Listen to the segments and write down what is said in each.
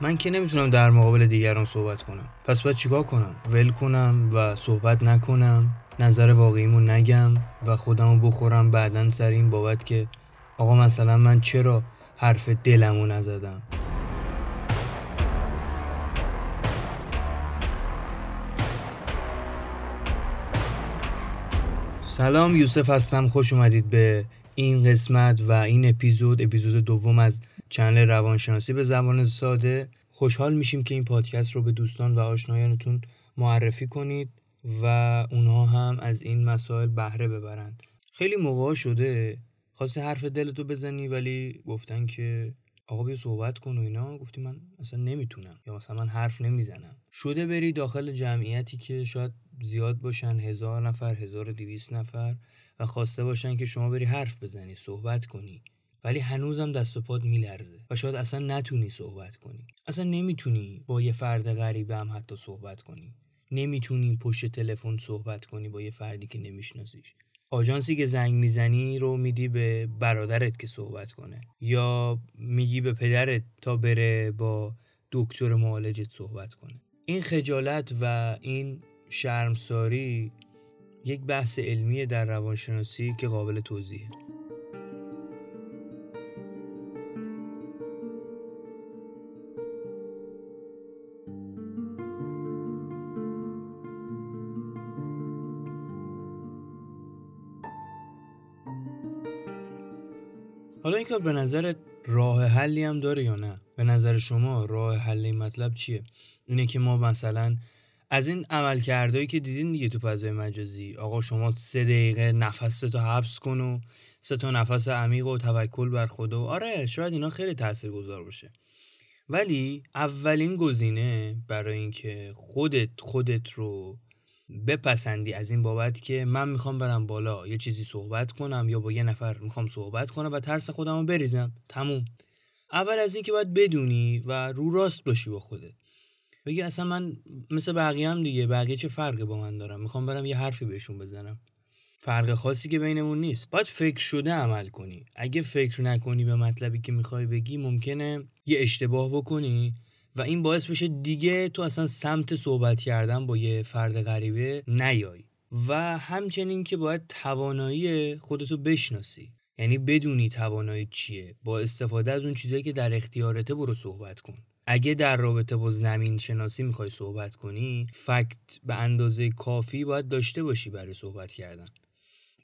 من که نمی‌تونم در مقابل دیگران صحبت کنم. پس باید چیکار کنم؟ ول کنم و صحبت نکنم نظر واقعیمو نگم و خودمو بخورم بعدا سر این بابت که آقا مثلا من چرا حرف دلمو نزدم؟ سلام یوسف هستم. خوش اومدید به این قسمت و این اپیزود اپیزود دوم از چنل روانشناسی به زبان ساده. خوشحال میشیم که این پادکست رو به دوستان و آشنایانتون معرفی کنید و اونها هم از این مسائل بهره ببرند. خیلی موقع شده خواستی حرف دلتو بزنی ولی گفتن که آقا بیا صحبت کن و اینا. گفتی من اصلا نمی‌تونم یا مثلا من حرف نمی‌زنم. شده بری داخل جمعیتی که شاید زیاد باشن هزار نفر هزار و دیویس نفر و خواسته باشن که شما بری حرف بزنی صحبت کنی. ولی هنوزم دست و پات میلرزه و شاید اصلا نتونی صحبت کنی. اصلا نمی‌تونی با یه فرد غریبه هم حتی صحبت کنی. نمی‌تونی پشت تلفن صحبت کنی با یه فردی که نمیشناسیش. آژانسی که زنگ می‌زنی رو میدی به برادرت که صحبت کنه. یا میگی به پدرت تا بره با دکتر معالجت صحبت کنه. این خجالت و این شرمساری یک بحث علمیه در روانشناسی که قابل توضیحه. حالا این کار به نظرت راه حلی هم داره یا نه؟ به نظر شما راه حل این مطلب چیه؟ اینه که ما مثلا از این عملکردهایی که دیدین دیگه تو فضای مجازی آقا شما سه دقیقه نفس تو حبس کن و سه تا نفس عمیق و توکل بر خدا و آره شاید اینا خیلی تاثیرگذار باشه. ولی اولین گزینه برای اینکه خودت خودت رو بپسندی از این بابت که من می‌خوام برم بالا یه چیزی صحبت کنم یا با یه نفر می‌خوام صحبت کنم و ترس خودم رو بریزم. تموم. اول از اینکه باید بدونی و رو راست باشی با خودت. بگی اصلا من مثل بقیه هم دیگه بقیه چه فرقی با من دارم می‌خوام برم یه حرفی بهشون بزنم. فرق خاصی که بینمون نیست. باید فکر شده عمل کنی. اگه فکر نکنی به مطلبی که می‌خوای بگی ممکنه یه اشتباه بکنی. و این باعث بشه دیگه تو اصلا سمت صحبت کردن با یه فرد غریبه نیای. و همچنین که باید توانایی خودتو بشناسی. یعنی بدونی توانایی چیه. با استفاده از اون چیزایی که در اختیارته برو صحبت کن. اگه در رابطه با زمین شناسی می‌خوای صحبت کنی فکت به اندازه کافی باید داشته باشی برای صحبت کردن.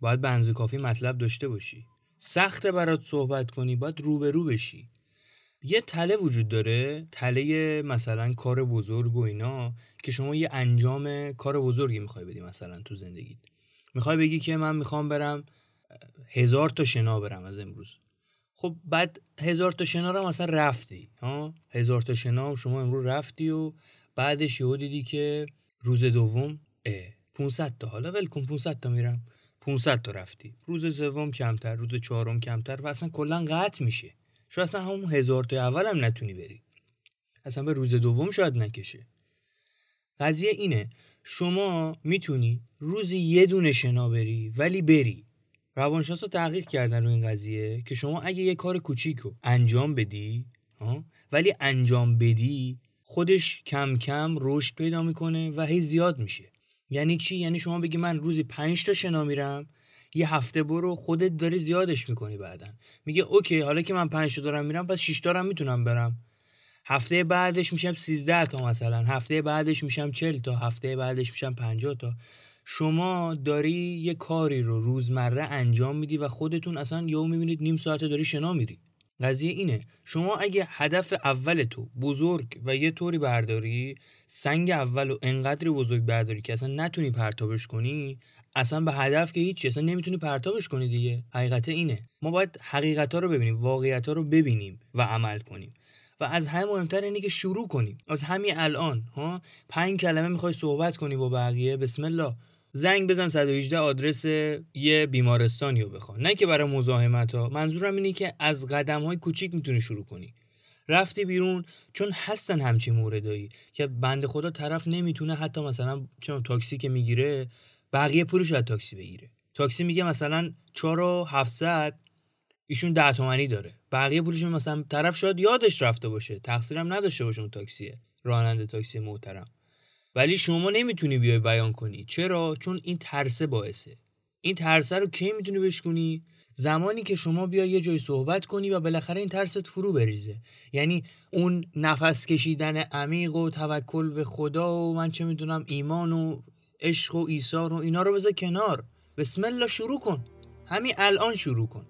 باید به اندازه کافی مطلب داشته باشی. سخته برات صحبت کنی باید روبرو بشی. یه تله وجود داره تله مثلا کار بزرگ و اینا که شما یه انجام کار بزرگی می‌خوای بدی مثلا تو زندگیت. می‌خوای بگی که من می‌خوام برم هزار تا شنا برم از امروز. خب بعد هزار تا شنا رو مثلا رفتی ها؟ هزار تا شنا شما امروز رفتی و بعدش یهو دیدی که روز دوم اه 500 تا. حالا ول کن 500 تا میرم. 500 تا رفتی. روز سوم کمتر روز چهارم کمتر و اصلا کلا قطع میشه. شاید اصلا همون هزار تا اول هم نتونی بری. اصلا به روز دوم شاید نکشه. قضیه اینه شما می‌تونی روزی یه دونه شنا بری ولی بری. روانشناسا تحقیق کردن رو این قضیه که شما اگه یه کار کوچیک رو انجام بدی ولی انجام بدی خودش کم کم رشد پیدا می‌کنه و هی زیاد میشه. یعنی چی؟ یعنی شما بگی من روزی پنج تا شنا میرم یه هفته برو خودت داری زیادش می‌کنی بعدا. میگه اوکی حالا که من پنج دارم میرم پس 6 تا می‌تونم برم. هفته بعدش میشم 13 تا مثلا. هفته بعدش میشم 40 تا هفته بعدش میشم 50 تا. شما داری یه کاری رو روزمره انجام میدی و خودتون اصلا یهو می‌بینید نیم ساعته داری شنا میری. قضیه اینه. شما اگه هدف اول تو بزرگ و یه طوری برداری سنگ اول و انقدری بزرگ برداری که اصلا نتونی پرتابش کنی اصلا به هدف که هیچی اصلا نمی‌تونی پرتابش کنی دیگه. حقیقت اینه. ما باید حقیقت ها رو ببینیم واقعیت ها رو ببینیم و عمل کنیم. و از همه مهمتر اینه که شروع کنیم. از همین الان ها؟ پنج کلمه می‌خوای صحبت کنی با بقیه بسم الله. زنگ بزن 118 آدرس یه بیمارستانی رو بخوان. نه که برای مزاحمت ها منظورم اینه که از قدم های کوچیک می‌تونی شروع کنی. رفتی بیرون چون هستن همچی موردایی که بند خدا طرف نمی‌تونه حتی مثلا چون تاکسی که می‌گیره بقیه پولش از تاکسی بگیره. تاکسی میگه مثلا 4 و 700 ایشون ده تومنی داره. بقیه پولشون مثلا طرف شاید یادش رفته باشه. تقصیرم نداشته باشه اون تاکسیه. راننده تاکسی محترم. ولی شما نمی‌تونی بیای بیان کنی. چرا؟ چون این ترسه باعثه. این ترسه رو کی می‌تونی بشکنی زمانی که شما بیا یه جای صحبت کنی و بالاخره این ترست فرو بریزه. یعنی اون نفس کشیدن عمیق و توکل به خدا و من چه می‌دونم ایمان و عشق و ایثار و اینا رو بذار کنار. بسم الله شروع کن. همین الان شروع کن.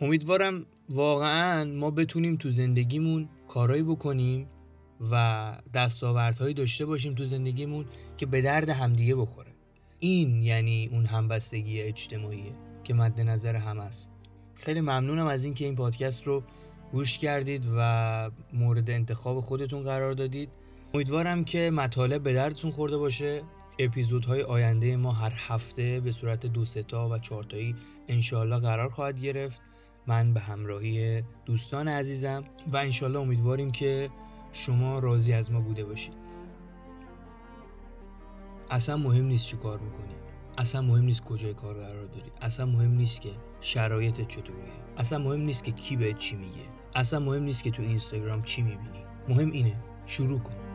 امیدوارم واقعا ما بتونیم تو زندگیمون کارایی بکنیم و دستاوردهایی داشته باشیم تو زندگیمون که به درد همدیگه بخوره. این یعنی اون همبستگی اجتماعیه که مد نظر هم است. خیلی ممنونم از اینکه این پادکست رو گوش کردید و مورد انتخاب خودتون قرار دادید. امیدوارم که مطالب به دردتون خورده باشه. اپیزودهای آینده ما هر هفته به صورت دو ستا و چهارتایی انشالله قرار خواهد گرفت. من به همراهی دوستان عزیزم و انشالله امیدواریم که شما راضی از ما بوده باشید. اصلا مهم نیست چی کار می‌کنی. اصلا مهم نیست کجای کار قرار داری. اصلا مهم نیست که شرایط چطوریه. اصلا مهم نیست که کی به چی میگه. اصلا مهم نیست که تو اینستاگرام چی می‌بینی. مهم اینه شروع کن.